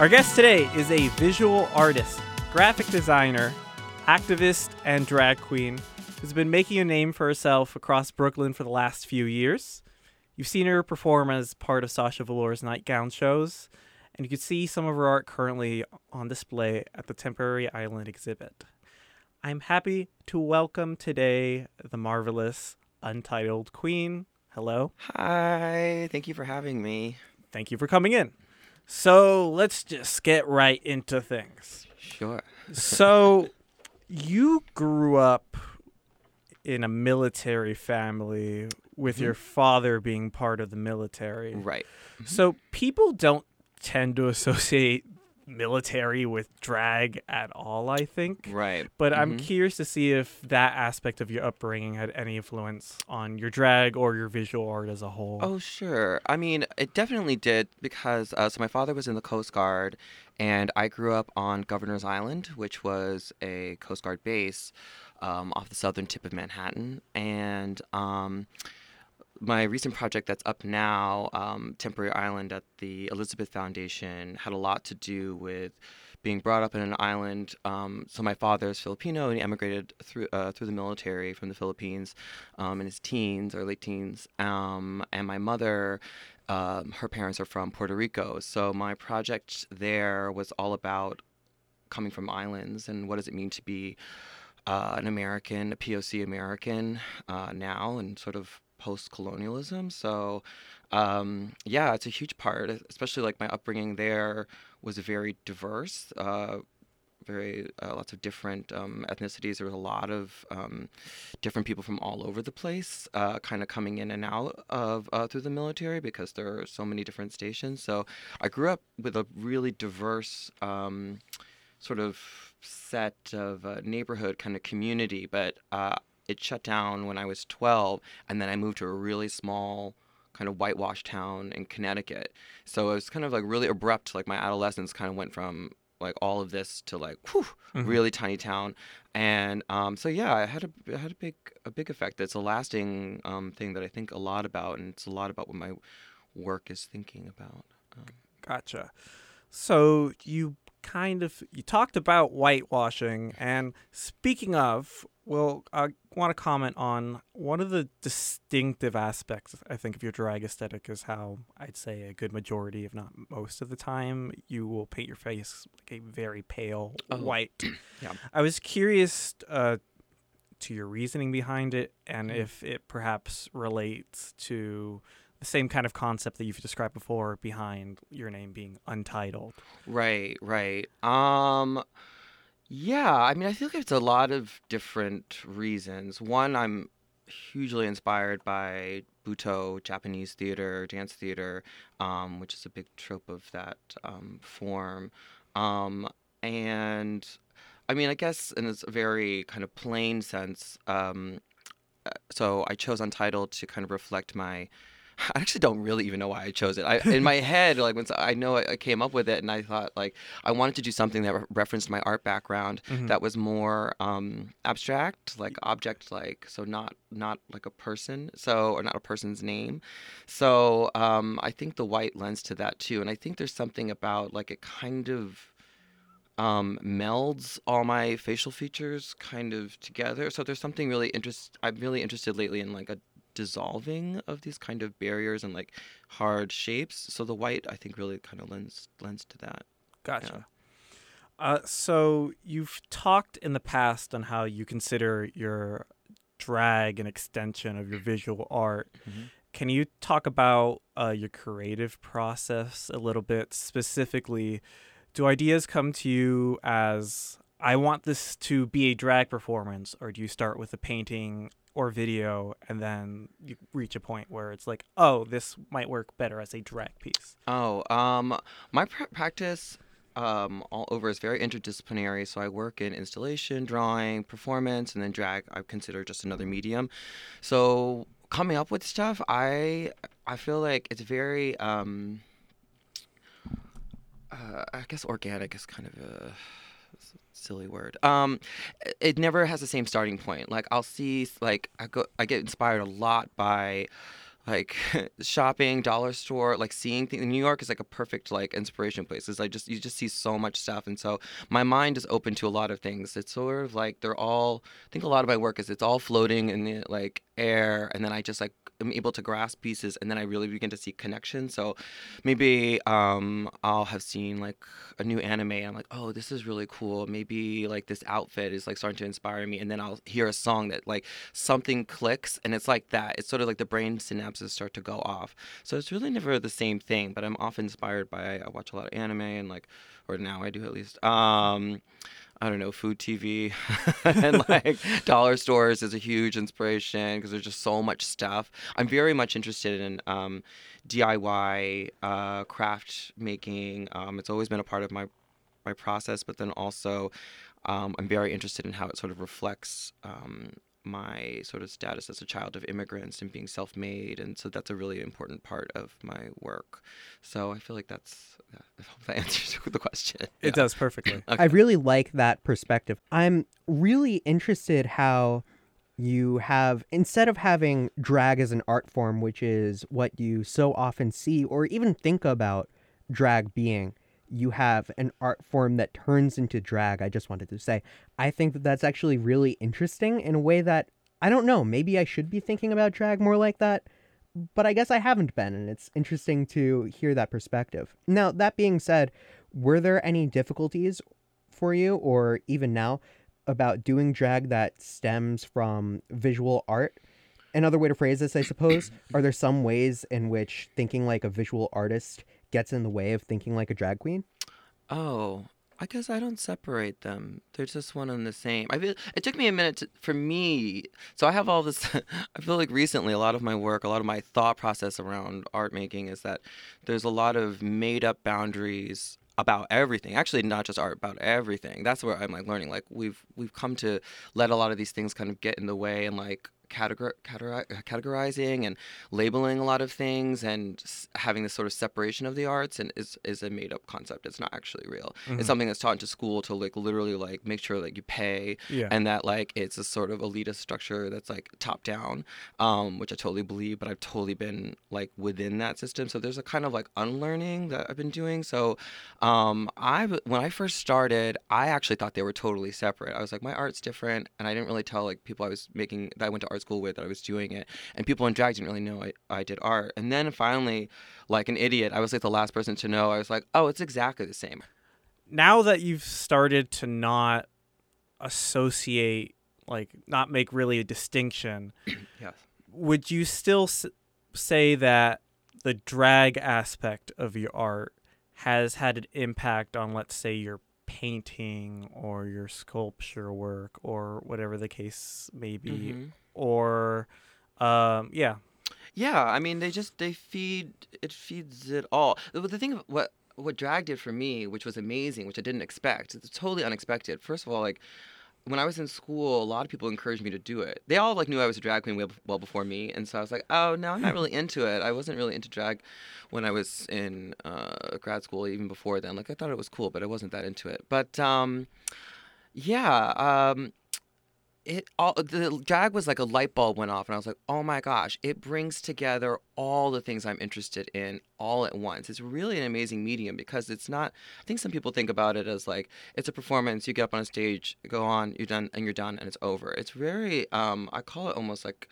Our guest today is a visual artist, graphic designer, activist, and drag queen who's been making a name for herself across Brooklyn for the last few years. You've seen her perform as part of Sasha Velour's nightgown shows, and you can see some of her art currently on display at the Temporary Island exhibit. I'm happy to welcome today the marvelous Untitled Queen. Hello. Hi, thank you for having me. Thank you for coming in. So let's just get right into things. Sure. So you grew up in a military family with Mhm. your father being part of the military. Right. So people don't tend to associate military with drag at all, I think. Right. But I'm Mhm. curious to see if that aspect of your upbringing had any influence on your drag or your visual art as a whole. Oh, sure. I mean, it definitely did because uh, so my father was in the Coast Guard, and I grew up on Governor's Island, which was a Coast Guard base um, off the southern tip of Manhattan, and um, my recent project that's up now, um, Temporary Island at the Elizabeth Foundation, had a lot to do with being brought up in an island. Um, so my father is Filipino, and he emigrated through uh, through the military from the Philippines um, in his teens or late teens. Um, and my mother, um, her parents are from Puerto Rico. So my project there was all about coming from islands and what does it mean to be uh, an American, a POC American uh, now, and sort of post colonialism. So, um, yeah, it's a huge part, especially like my upbringing there was very diverse. Uh, very uh, lots of different um, ethnicities. There was a lot of um, different people from all over the place, uh, kind of coming in and out of uh, through the military because there are so many different stations. So I grew up with a really diverse um, sort of set of uh, neighborhood kind of community, but uh, it shut down when I was 12, and then I moved to a really small kind of whitewashed town in Connecticut. So it was kind of like really abrupt. Like my adolescence kind of went from like all of this to like whew, Mhm. really tiny town, and um, so yeah, I had a it had a big a big effect. It's a lasting um, thing that I think a lot about, and it's a lot about what my work is thinking about. Um, Gotcha. So you kind of you talked about whitewashing, and speaking of, well, I want to comment on one of the distinctive aspects I think of your drag aesthetic is how I'd say a good majority, if not most of the time, you will paint your face like a very pale Oh. white. Yeah. I was curious uh, to your reasoning behind it, and Mm. if it perhaps relates to the same kind of concept that you've described before behind your name being untitled. Right, right. Um yeah, I mean I feel like it's a lot of different reasons. One, I'm hugely inspired by Butoh, Japanese theater, dance theater, um, which is a big trope of that um, form. Um, and I mean, I guess in a very kind of plain sense, um, uh, so I chose Untitled to kind of reflect my I actually don't really even know why I chose it. I, in my head, like once I know I, I came up with it, and I thought like I wanted to do something that re- referenced my art background Mhm. that was more um, abstract, like object like, so not not like a person, so or not a person's name. So um, I think the white lends to that too, and I think there's something about like it kind of um, melds all my facial features kind of together. So there's something really interest. I'm really interested lately in like a dissolving of these kind of barriers and like hard shapes. So the white, I think, really kind of lends lends to that. Gotcha. Uh, so you've talked in the past on how you consider your drag an extension of your visual art. Mhm. Can you talk about uh, your creative process a little bit? Specifically, do ideas come to you as I want this to be a drag performance, or do you start with a painting or video and then you reach a point where it's like, oh, this might work better as a drag piece? Oh, um, my pr- practice um, all over is very interdisciplinary. So I work in installation, drawing, performance, and then drag. I consider just another medium. So coming up with stuff, I I feel like it's very um, uh, I guess organic is kind of a silly word. Um, it- never has the same starting point. Like I'll see, like I go, I get inspired a lot by like shopping, dollar store, like seeing things. New York is like a perfect like inspiration place. It's like just you just see so much stuff, and so my mind is open to a lot of things. It's sort of like they're all. I think a lot of my work is it's all floating in the like air, and then I just like am able to grasp pieces, and then I really begin to see connections. So maybe um, I'll have seen like a new anime. I'm like, oh, this is really cool. Maybe like this outfit is like starting to inspire me, and then I'll hear a song that like something clicks, and it's like that. It's sort of like the brain synapses start to go off. So it's really never the same thing. But I'm often inspired by I watch a lot of anime and like, or now I do at least. Um, I don't know, food TV and like dollar stores is a huge inspiration because there's just so much stuff. I'm very much interested in um, DIY uh, craft making. Um, it's always been a part of my my process, but then also um, I'm very interested in how it sort of reflects um, my sort of status as a child of immigrants and being self-made and so that's a really important part of my work so i feel like that's i hope that answers the question It Yeah. does perfectly. Okay. I really like that perspective. I'm really interested how you have instead of having drag as an art form, which is what you so often see or even think about drag being, you have an art form that turns into drag. I just wanted to say, I think that that's actually really interesting in a way that I don't know, maybe I should be thinking about drag more like that, but I guess I haven't been, and it's interesting to hear that perspective. Now, that being said, were there any difficulties for you, or even now, about doing drag that stems from visual art? Another way to phrase this, I suppose, are there some ways in which thinking like a visual artist gets in the way of thinking like a drag queen? Oh, I guess I don't separate them. They're just one and the same. I feel it took me a minute to, for me. So I have all this. I feel like recently a lot of my work, a lot of my thought process around art making is that there's a lot of made up boundaries about everything. Actually, not just art, about everything. That's where I'm like learning. Like we've we've come to let a lot of these things kind of get in the way and like categor- categori- categorizing and labeling a lot of things and s- having this sort of separation of the arts and is is a made up concept. It's not actually real. Mhm. It's something that's taught into school to like literally like make sure that you pay Yeah. and that like it's a sort of elitist structure that's like top down, um, which I totally believe, but I've totally been like within that system. So there's a kind of like unlearning that I've been doing. So um, I when I first started, I actually thought they were totally separate. I was like, my art's different, and I didn't really tell like people I was making that I went to art school with that I was doing it, and people in drag didn't really know I, I did art. And then finally, like an idiot, I was like the last person to know. I was like, oh, it's exactly the same. now that you've started to not associate like not make really a distinction Yes. would you still s- say that the drag aspect of your art has had an impact on let's say your painting or your sculpture work or whatever the case may be Mhm. Or um yeah Yeah, I mean they just they feed it feeds it all. The, the thing of what what drag did for me, which was amazing, which I didn't expect. It's totally unexpected. First of all, like when I was in school, a lot of people encouraged me to do it. They all like knew I was a drag queen well, well before me, and so I was like, oh no, I'm not really into it. I wasn't really into drag when I was in uh, grad school, even before then. Like I thought it was cool, but I wasn't that into it. But um, yeah, um, it all the drag was like a light bulb went off and I was like, "Oh my gosh, it brings together all the things I'm interested in all at once." It's really an amazing medium because it's not I think some people think about it as like it's a performance, you get up on a stage, go on, you're done and you're done and it's over. It's very um I call it almost like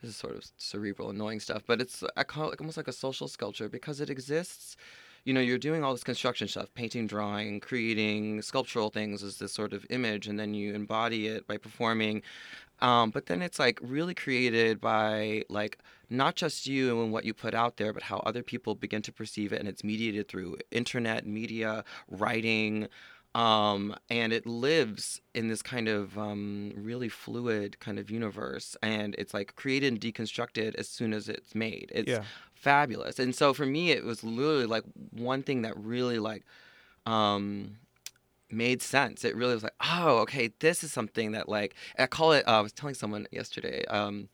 this is sort of cerebral annoying stuff, but it's I call it almost like a social sculpture because it exists you know, you're doing all this construction stuff, painting, drawing, creating sculptural things as this sort of image, and then you embody it by performing. Um, but then it's like really created by like not just you and what you put out there, but how other people begin to perceive it, and it's mediated through internet, media, writing, um, and it lives in this kind of um, really fluid kind of universe, and it's like created and deconstructed as soon as it's made. It's yeah fabulous. And so for me, it was literally like one thing that really like um, made sense. It really was like, oh, okay, this is something that like I call it. Uh, I was telling someone yesterday. Um,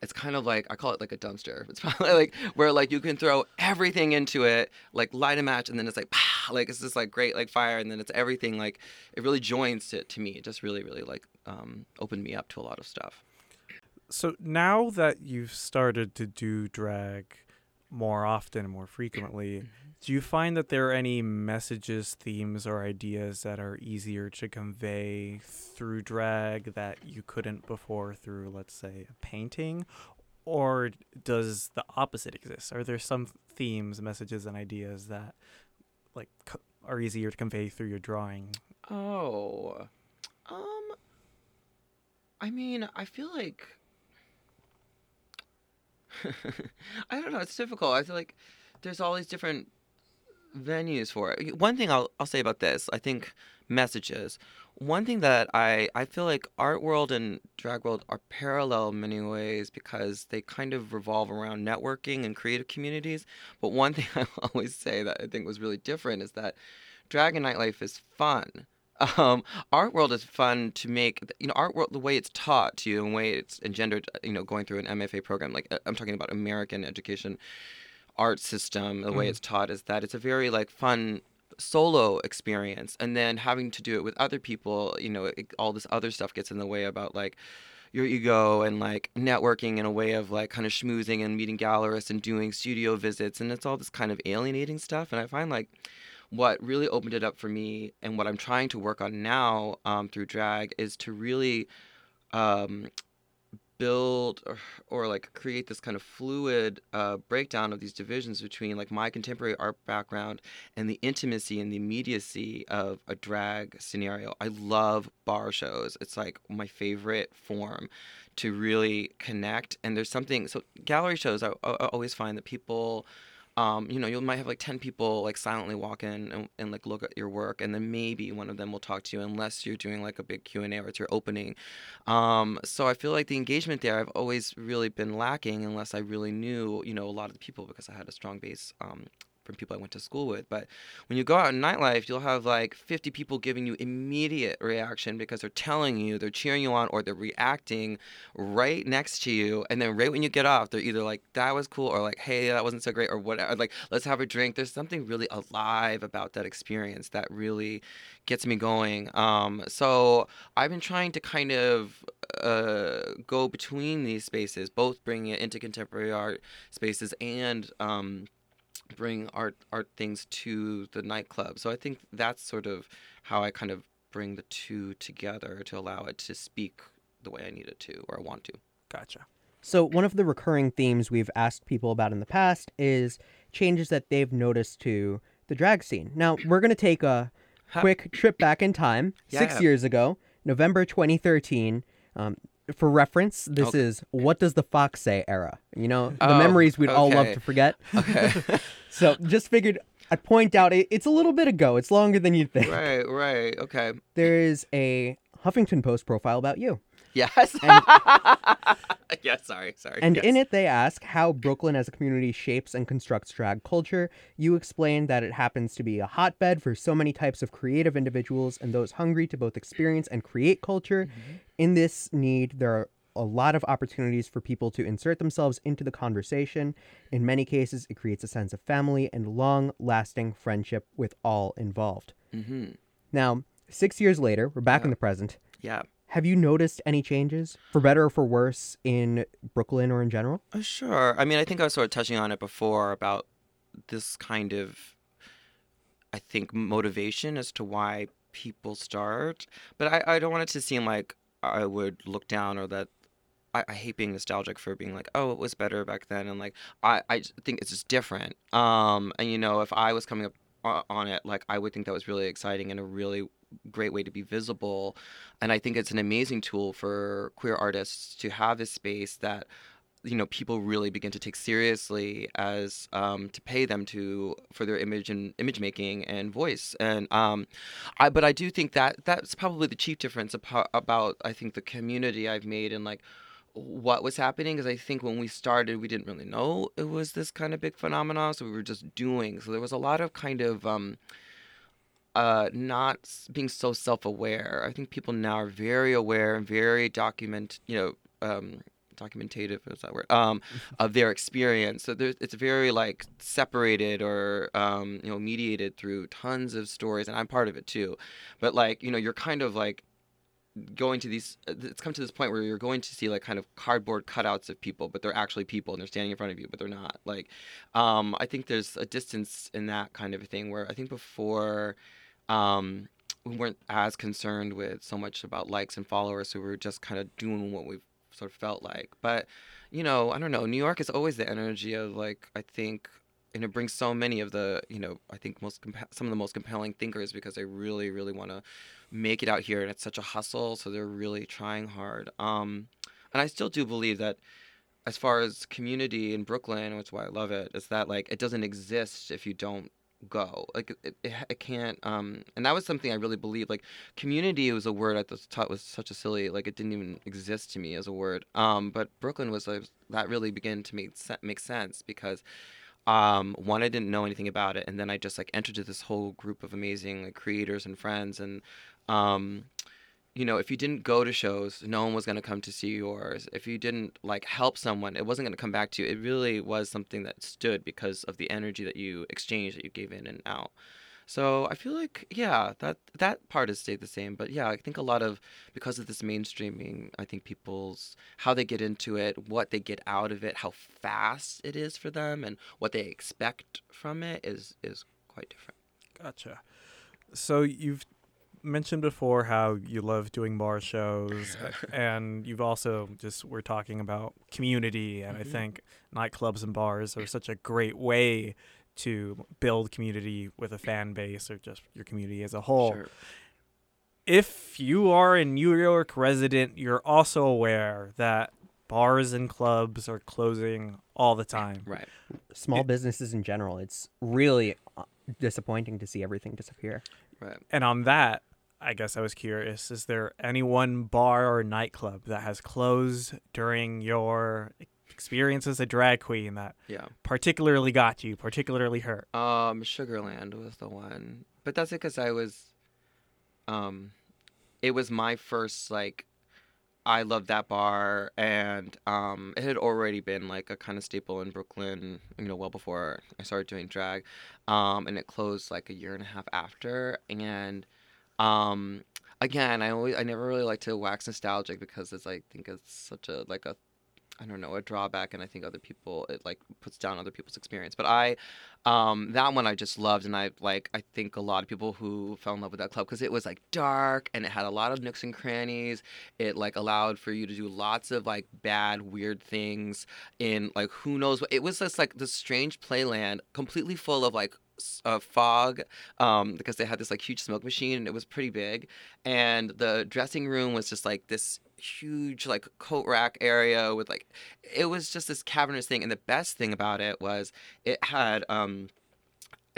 it's kind of like I call it like a dumpster. It's probably like where like you can throw everything into it, like light a match, and then it's like, like it's just like great like fire, and then it's everything like it really joins to to me. It just really really like um, opened me up to a lot of stuff. So now that you've started to do drag more often and more frequently, do you find that there are any messages, themes, or ideas that are easier to convey through drag that you couldn't before through, let's say, a painting? Or does the opposite exist? Are there some themes, messages, and ideas that like c- are easier to convey through your drawing? Oh, um, I mean, I feel like I don't know. It's difficult. I feel like there's all these different venues for it. One thing I'll I'll say about this, I think messages. One thing that I I feel like art world and drag world are parallel in many ways because they kind of revolve around networking and creative communities. But one thing I always say that I think was really different is that drag and nightlife is fun. Um, art world is fun to make. You know, art world the way it's taught to you and the way it's engendered. You know, going through an MFA program. Like uh, I'm talking about American education art system. The way Mhm. it's taught is that it's a very like fun solo experience, and then having to do it with other people. You know, it, all this other stuff gets in the way about like your ego and like networking in a way of like kind of schmoozing and meeting gallerists and doing studio visits and it's all this kind of alienating stuff and i find like what really opened it up for me and what i'm trying to work on now um, through drag is to really um, build or, or like create this kind of fluid uh, breakdown of these divisions between like my contemporary art background and the intimacy and the immediacy of a drag scenario. I love bar shows. It's like my favorite form to really connect. And there's something so gallery shows. I, I always find that people um, you know, you might have like 10 people like silently walk in and, and like look at your work and then maybe one of them will talk to you unless you're doing like a big Q&A or it's your opening. Um, so I feel like the engagement there I've always really been lacking unless I really knew, you know, a lot of the people because I had a strong base um, from people I went to school with. But when you go out in nightlife, you'll have like 50 people giving you immediate reaction because they're telling you, they're cheering you on, or they're reacting right next to you. And then right when you get off, they're either like, that was cool, or like, hey, that wasn't so great, or whatever. Like, let's have a drink. There's something really alive about that experience that really gets me going. Um, so I've been trying to kind of uh, go between these spaces, both bringing it into contemporary art spaces and um, bring art art things to the nightclub. So I think that's sort of how I kind of bring the two together to allow it to speak the way I need it to or I want to. Gotcha. So, one of the recurring themes we've asked people about in the past is changes that they've noticed to the drag scene. Now, we're going to take a quick trip back in time, six Yeah. years ago, November 2013. Um, for reference, this Okay. is What Does the Fox Say era. You know, the Oh, memories we'd all love to forget. Okay. So, just figured I'd point out it, it's a little bit ago. It's longer than you'd think. right, right. Okay. There is a Huffington Post profile about you. Yes. And- yes, sorry, sorry. And yes. in it, they ask how Brooklyn as a community shapes and constructs drag culture. You explain that it happens to be a hotbed for so many types of creative individuals and those hungry to both experience and create culture. Mm-hmm. In this need, there are a lot of opportunities for people to insert themselves into the conversation. In many cases, it creates a sense of family and long lasting friendship with all involved. Mm-hmm. Now, six years later, we're back in the present. Yeah. Have you noticed any changes, for better or for worse, in Brooklyn or in general? Uh, sure. I mean, I think I was sort of touching on it before about this kind of, I think, motivation as to why people start. But I, I don't want it to seem like I would look down or that I, I hate being nostalgic for being like, oh, it was better back then. And like, I, I think it's just different. Um, and, you know, if I was coming up on it, like, I would think that was really exciting and a really great way to be visible. And I think it's an amazing tool for queer artists to have a space that you know people really begin to take seriously as um, to pay them to for their image and image making and voice and um, I but I do think that that's probably the chief difference about, about I think the community I've made and like what was happening because I think when we started we didn't really know it was this kind of big phenomenon so we were just doing so there was a lot of kind of um, uh, not being so self-aware. I think people now are very aware and very document, you know, um, documentative is that word, um, of their experience. So there's, it's very like separated or um, you know mediated through tons of stories, and I'm part of it too. But like you know, you're kind of like going to these uh, it's come to this point where you're going to see like kind of cardboard cutouts of people but they're actually people and they're standing in front of you but they're not. Like um i think there's a distance in that kind of a thing where i think before um we weren't as concerned with so much about likes and followers so we were just kind of doing what we sort of felt like. But you know i don't know new york is always the energy of like i think and it brings so many of the you know i think most compa- some of the most compelling thinkers because they really really want to make it out here and it's such a hustle so they're really trying hard. Um and i still do believe that as far as community in brooklyn which is why i love it is that like it doesn't exist if you don't go. Like it, it, it can't um and that was something i really believed like community was a word i thought was such a silly like it didn't even exist to me as a word. Um but brooklyn was like that really began to make make sense because um, one i didn't know anything about it and then i just like entered this whole group of amazing like creators and friends and um, you know if you didn't go to shows no one was going to come to see yours. If you didn't like help someone it wasn't going to come back to you. It really was something that stood because of the energy that you exchanged that you gave in and out so I feel like yeah, that that part has stayed the same. But yeah, I think a lot of because of this mainstreaming, I think people's how they get into it, what they get out of it, how fast it is for them, and what they expect from it is is quite different. Gotcha. So you've mentioned before how you love doing bar shows and you've also just we're talking about community and mm-hmm. i think nightclubs and bars are such a great way to build community with a fan base or just your community as a whole. Sure. If you are a New York resident, you're also aware that bars and clubs are closing all the time. Right. Small it, businesses in general, it's really uh, disappointing to see everything disappear. Right. And on that, I guess I was curious is there any one bar or nightclub that has closed during your experience as a drag queen that yeah particularly got you, particularly hurt? Um, Sugarland was the one, but that's because I was, um, it was my first like. I loved that bar, and um, it had already been like a kind of staple in Brooklyn, you know, well before I started doing drag. Um, and it closed like a year and a half after. And um, again, I always, I never really like to wax nostalgic because it's, I think it's such a like a I don't know a drawback, and I think other people it like puts down other people's experience. But I, um, that one I just loved, and I like I think a lot of people who fell in love with that club because it was like dark and it had a lot of nooks and crannies. It like allowed for you to do lots of like bad, weird things in like who knows what. It was just like this strange playland, completely full of like uh, fog um, because they had this like huge smoke machine and it was pretty big. And the dressing room was just like this huge like coat rack area with like it was just this cavernous thing. And the best thing about it was it had um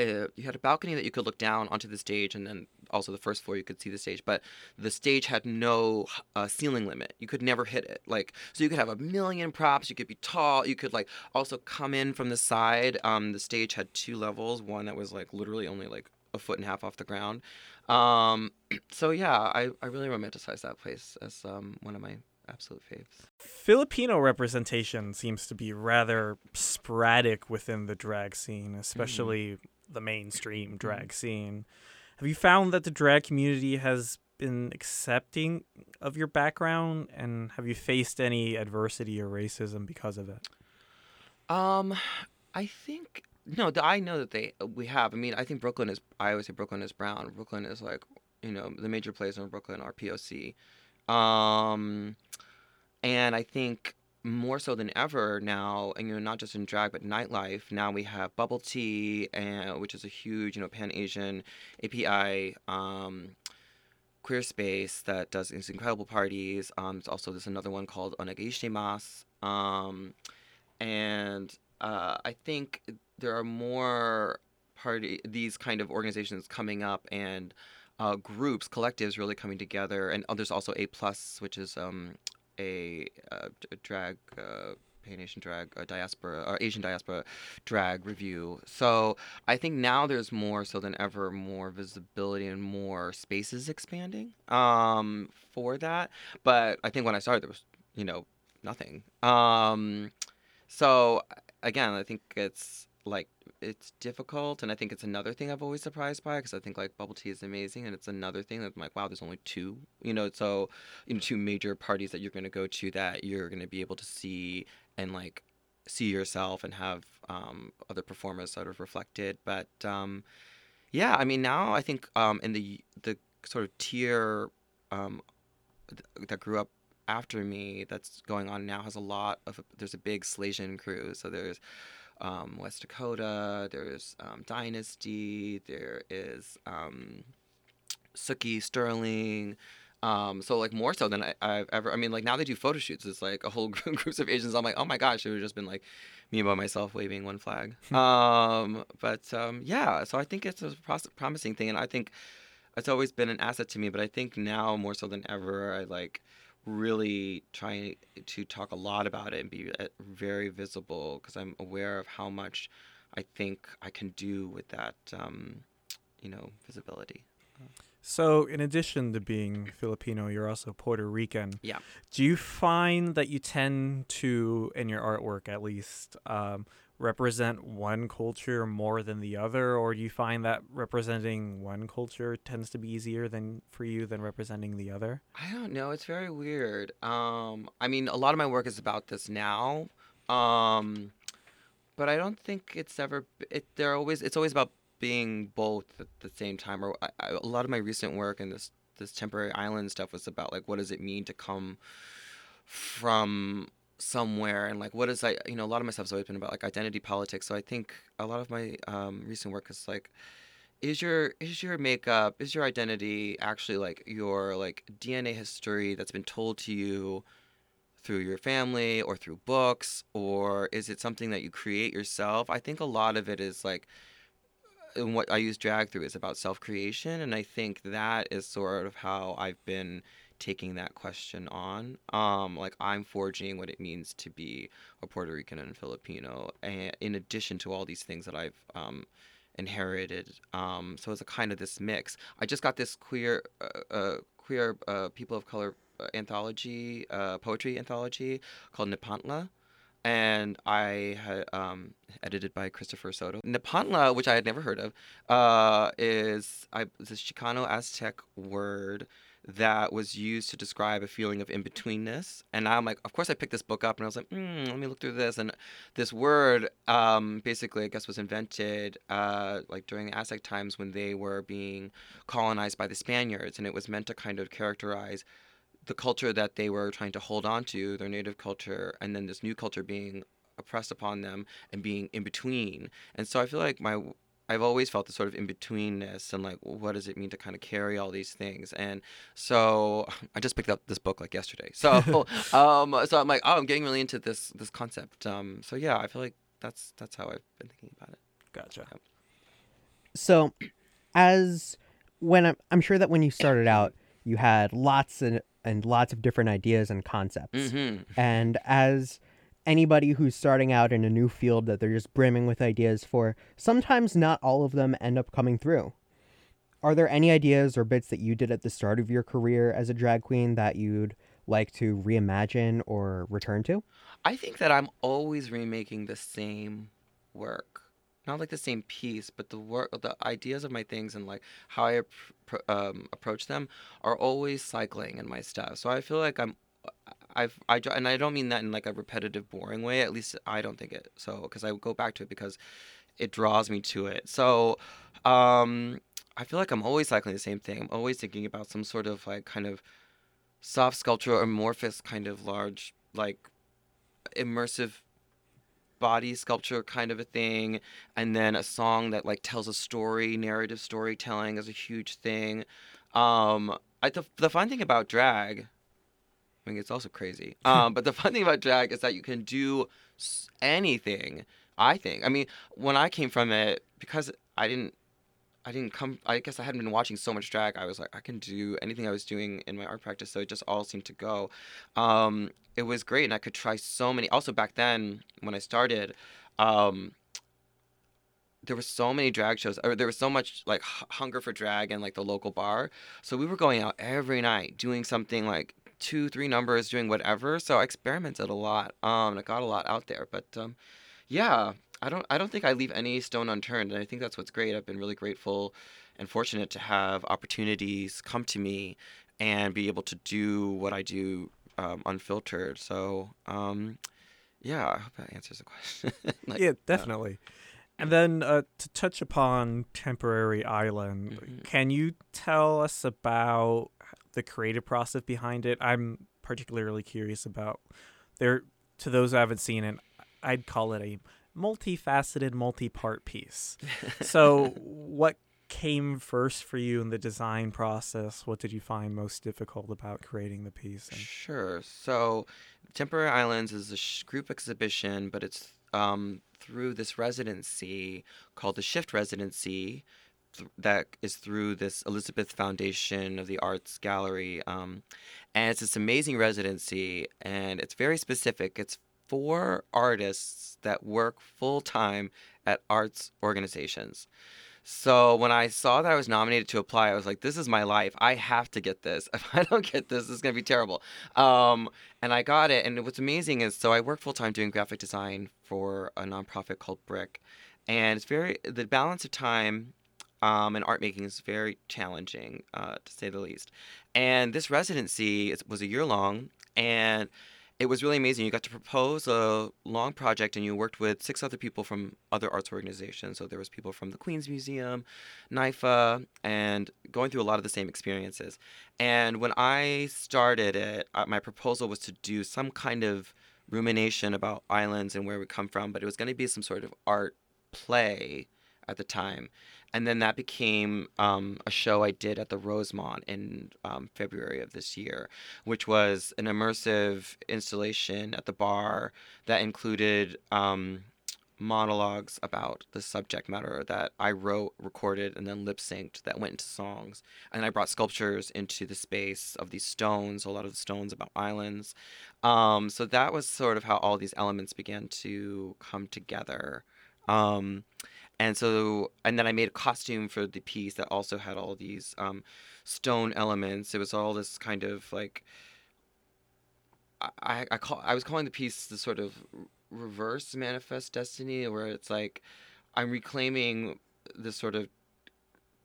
uh, you had a balcony that you could look down onto the stage and then also the first floor you could see the stage but the stage had no uh, ceiling limit. You could never hit it. Like so you could have a million props. You could be tall. You could like also come in from the side. Um, the stage had two levels. One that was like literally only like a foot and a half off the ground. Um, so yeah, I, I really romanticize that place as um, one of my absolute faves. Filipino representation seems to be rather sporadic within the drag scene, especially mm-hmm. The mainstream drag mm-hmm. scene. Have you found that the drag community has been accepting of your background and have you faced any adversity or racism because of it? Um, I think no, I know that they we have. I mean, I think Brooklyn is. I always say Brooklyn is brown. Brooklyn is like you know the major players in Brooklyn are POC, um, and I think more so than ever now, and you know not just in drag but nightlife. Now we have Bubble Tea, and which is a huge you know Pan Asian API. Um, queer space that does these incredible parties. Um, there's also there's another one called Onegaishimasu. Um, and uh, I think there are more party these kind of organizations coming up and uh, groups, collectives really coming together. And oh, there's also A Plus, which is um, a, uh, drag. Uh, Pan Asian drag diaspora or Asian diaspora drag review. So I think now there's more so than ever more visibility and more spaces expanding um, for that. But I think when I started there was you know nothing. Um, so again, I think it's like it's difficult and i think it's another thing i've always surprised by because i think like bubble tea is amazing and it's another thing that i'm like wow there's only two you know so you know two major parties that you're going to go to that you're going to be able to see and like see yourself and have um, other performers sort of reflected but um, yeah i mean now i think um, in the the sort of tier um, th- that grew up after me that's going on now has a lot of there's a big Slasian crew so there's um, West Dakota there's um, Dynasty there is um, Suki Sterling um, so like more so than I, I've ever I mean like now they do photo shoots it's like a whole group of Asians I'm like oh my gosh it would just been like me by myself waving one flag. Um, but um, yeah so I think it's a promising thing and I think it's always been an asset to me but I think now more so than ever I like really trying to talk a lot about it and be uh, very visible because I'm aware of how much I think I can do with that, um, you know, visibility. So, in addition to being Filipino, you're also Puerto Rican. Yeah. Do you find that you tend to, in your artwork at least, um, represent one culture more than the other, or do you find that representing one culture tends to be easier than for you than representing the other? I don't know. It's very weird. Um, I mean, a lot of my work is about this now, um, but I don't think it's ever. It they're always. It's always about being both at the same time. Or I, I, a lot of my recent work and this this temporary island stuff was about like what does it mean to come from somewhere and like what is I you know a lot of my stuff's always been about like identity politics. So I think a lot of my um, recent work is like is your is your makeup is your identity actually like your like DNA history that's been told to you through your family or through books or is it something that you create yourself? I think a lot of it is like and what I use drag through is about self creation and I think that is sort of how I've been taking that question on. Um, like I'm forging what it means to be a Puerto Rican and Filipino, and in addition to all these things that I've um, inherited. Um, so it's a kind of this mix. I just got this queer, uh, uh, queer uh, people of color uh, anthology, uh, poetry anthology called Nepantla. And I had um, edited by Christopher Soto. Nepantla, which I had never heard of, uh, is I, this Chicano Aztec word that was used to describe a feeling of in betweenness. And I'm like, of course, I picked this book up and I was like, mm, let me look through this. And this word, um, basically, I guess, was invented uh, like during the Aztec times when they were being colonized by the Spaniards, and it was meant to kind of characterize the culture that they were trying to hold on to, their native culture, and then this new culture being oppressed upon them and being in between. And so I feel like my I've always felt the sort of in betweenness and like what does it mean to kind of carry all these things and so I just picked up this book like yesterday so um so I'm like oh I'm getting really into this this concept um so yeah I feel like that's that's how I've been thinking about it Gotcha. So, as when I'm, I'm sure that when you started out, you had lots and, and lots of different ideas and concepts. mm-hmm. And as anybody who's starting out in a new field that they're just brimming with ideas for, sometimes not all of them end up coming through. Are there any ideas or bits that you did at the start of your career as a drag queen that you'd like to reimagine or return to? I think that I'm always remaking the same work. Not like the same piece, but the work, the ideas of my things and like how I um, approach them are always cycling in my stuff. So I feel like I'm, I've, I, and I don't mean that in like a repetitive, boring way. At least I don't think it. So because I go back to it because it draws me to it. So, um, I feel like I'm always cycling the same thing. I'm always thinking about some sort of like kind of soft sculpture, amorphous kind of large like immersive body sculpture kind of a thing and then a song that like tells a story narrative storytelling is a huge thing um I, the, the fun thing about drag mean it's also crazy um but the fun thing about drag is that you can do anything i think i mean when i came from it because i didn't I didn't come. I guess I hadn't been watching so much drag. I was like, I can do anything I was doing in my art practice. So it just all seemed to go. Um, it was great, and I could try so many. Also, back then when I started, um, there were so many drag shows. Or there was so much like hunger for drag and like the local bar. So we were going out every night doing something like two, three numbers, doing whatever. So I experimented a lot. Um, and I got a lot out there. But um, yeah, I don't I don't think I leave any stone unturned, and I think that's what's great. I've been really grateful and fortunate to have opportunities come to me and be able to do what I do um, unfiltered. So um, yeah, I hope that answers the question. like, yeah, definitely. And then uh, to touch upon Temporary Island, Mhm. can you tell us about the creative process behind it? I'm particularly curious about there. To those who haven't seen it, I'd call it a multifaceted, multi-part piece. So, what came first for you in the design process? What did you find most difficult about creating the piece? And Sure. So, Temporary Islands is a sh- group exhibition, but it's um, through this residency called the Shift Residency th- that is through this Elizabeth Foundation of the Arts Gallery. Um, and it's this amazing residency, and it's very specific. It's for artists that work full time at arts organizations. So when I saw that I was nominated to apply, I was like, "This is my life. I have to get this. If I don't get this, it's gonna be terrible." Um, and I got it. And what's amazing is, so I work full time doing graphic design for a nonprofit called BRIC, and it's very the balance of time um, and art making is very challenging, uh, to say the least. And this residency was a year long, and it was really amazing. You got to propose a long project, and you worked with six other people from other arts organizations. So there was people from the Queens Museum, NYFA, and going through a lot of the same experiences. And when I started it, uh, my proposal was to do some kind of rumination about islands and where we come from, but it was going to be some sort of art play at the time. And then that became um, a show I did at the Rosemont in um, February of this year, which was an immersive installation at the bar that included um, monologues about the subject matter that I wrote, recorded, and then lip synced that went into songs. And I brought sculptures into the space of these stones, a lot of the stones about islands. Um, so that was sort of how all these elements began to come together. Um, and so, and then I made a costume for the piece that also had all these um, stone elements. It was all this kind of like, I, I call I was calling the piece the sort of reverse manifest destiny, where it's like I'm reclaiming this sort of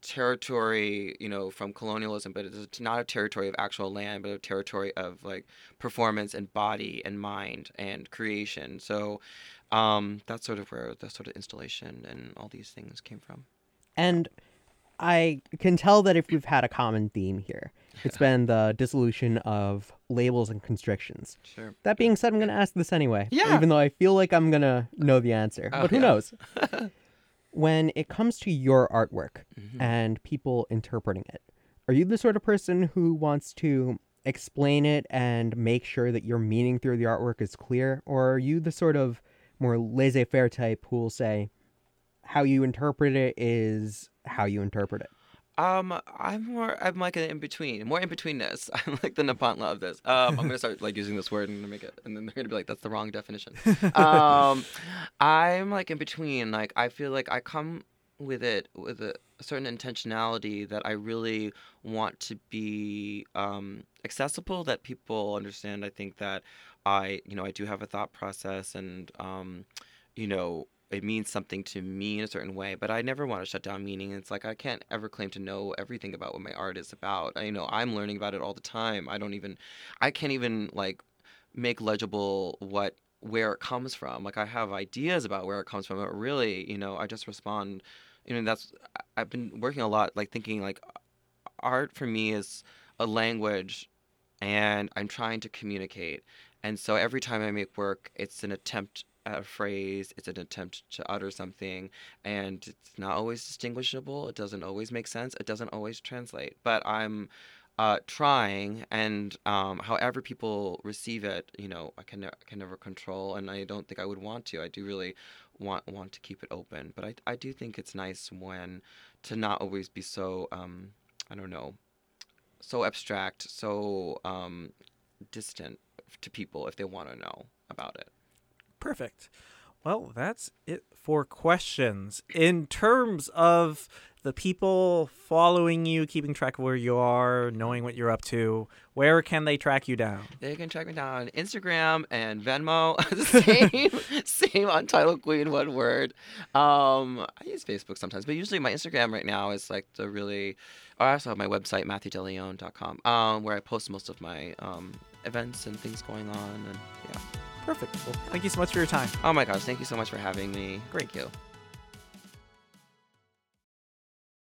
territory, you know, from colonialism, but it's not a territory of actual land, but a territory of like performance and body and mind and creation. So um, that's sort of where the sort of installation and all these things came from. And I can tell that if we've had a common theme here, it's been the dissolution of labels and constrictions. Sure. That being said, I'm going to ask this anyway. Yeah. Even though I feel like I'm going to know the answer. Oh, but who yeah. knows? when it comes to your artwork Mhm. and people interpreting it, are you the sort of person who wants to explain it and make sure that your meaning through the artwork is clear? Or are you the sort of more laissez faire type who will say, how you interpret it is how you interpret it? Um, I'm more. I'm like an in between, more in betweenness. I'm like the Nepantla of this. Um, I'm gonna start like using this word and make it, and then they're gonna be like, "That's the wrong definition." um, I'm like in between. Like I feel like I come with it with a certain intentionality that I really want to be um, accessible, that people understand. I think that I, you know, I do have a thought process, and um, you know, it means something to me in a certain way, but I never want to shut down meaning. It's like I can't ever claim to know everything about what my art is about. I you know I'm learning about it all the time. I don't even, I can't even like make legible what where it comes from. Like I have ideas about where it comes from, but really, you know, I just respond. You know, that's I've been working a lot, like thinking like art for me is a language, and I'm trying to communicate. And so every time I make work, it's an attempt at a phrase, it's an attempt to utter something, and it's not always distinguishable. It doesn't always make sense. It doesn't always translate. But I'm uh, trying, and um, however people receive it, you know, I can ne- can never control, and I don't think I would want to. I do really want want to keep it open, but I I do think it's nice when to not always be so um, I don't know, so abstract, so um, distant to people if they want to know about it. Perfect. Well, that's it for questions. In terms of the people following you, keeping track of where you are, knowing what you're up to, where can they track you down? They can track me down on Instagram and Venmo. same, same Untitled Queen, one word. Um, I use Facebook sometimes, but usually my Instagram right now is like the really. I also have my website matthewdeleon.com, um, where I post most of my um, events and things going on, and yeah. Perfect. Well, thank you so much for your time. Oh my gosh, thank you so much for having me. Great. Thank you.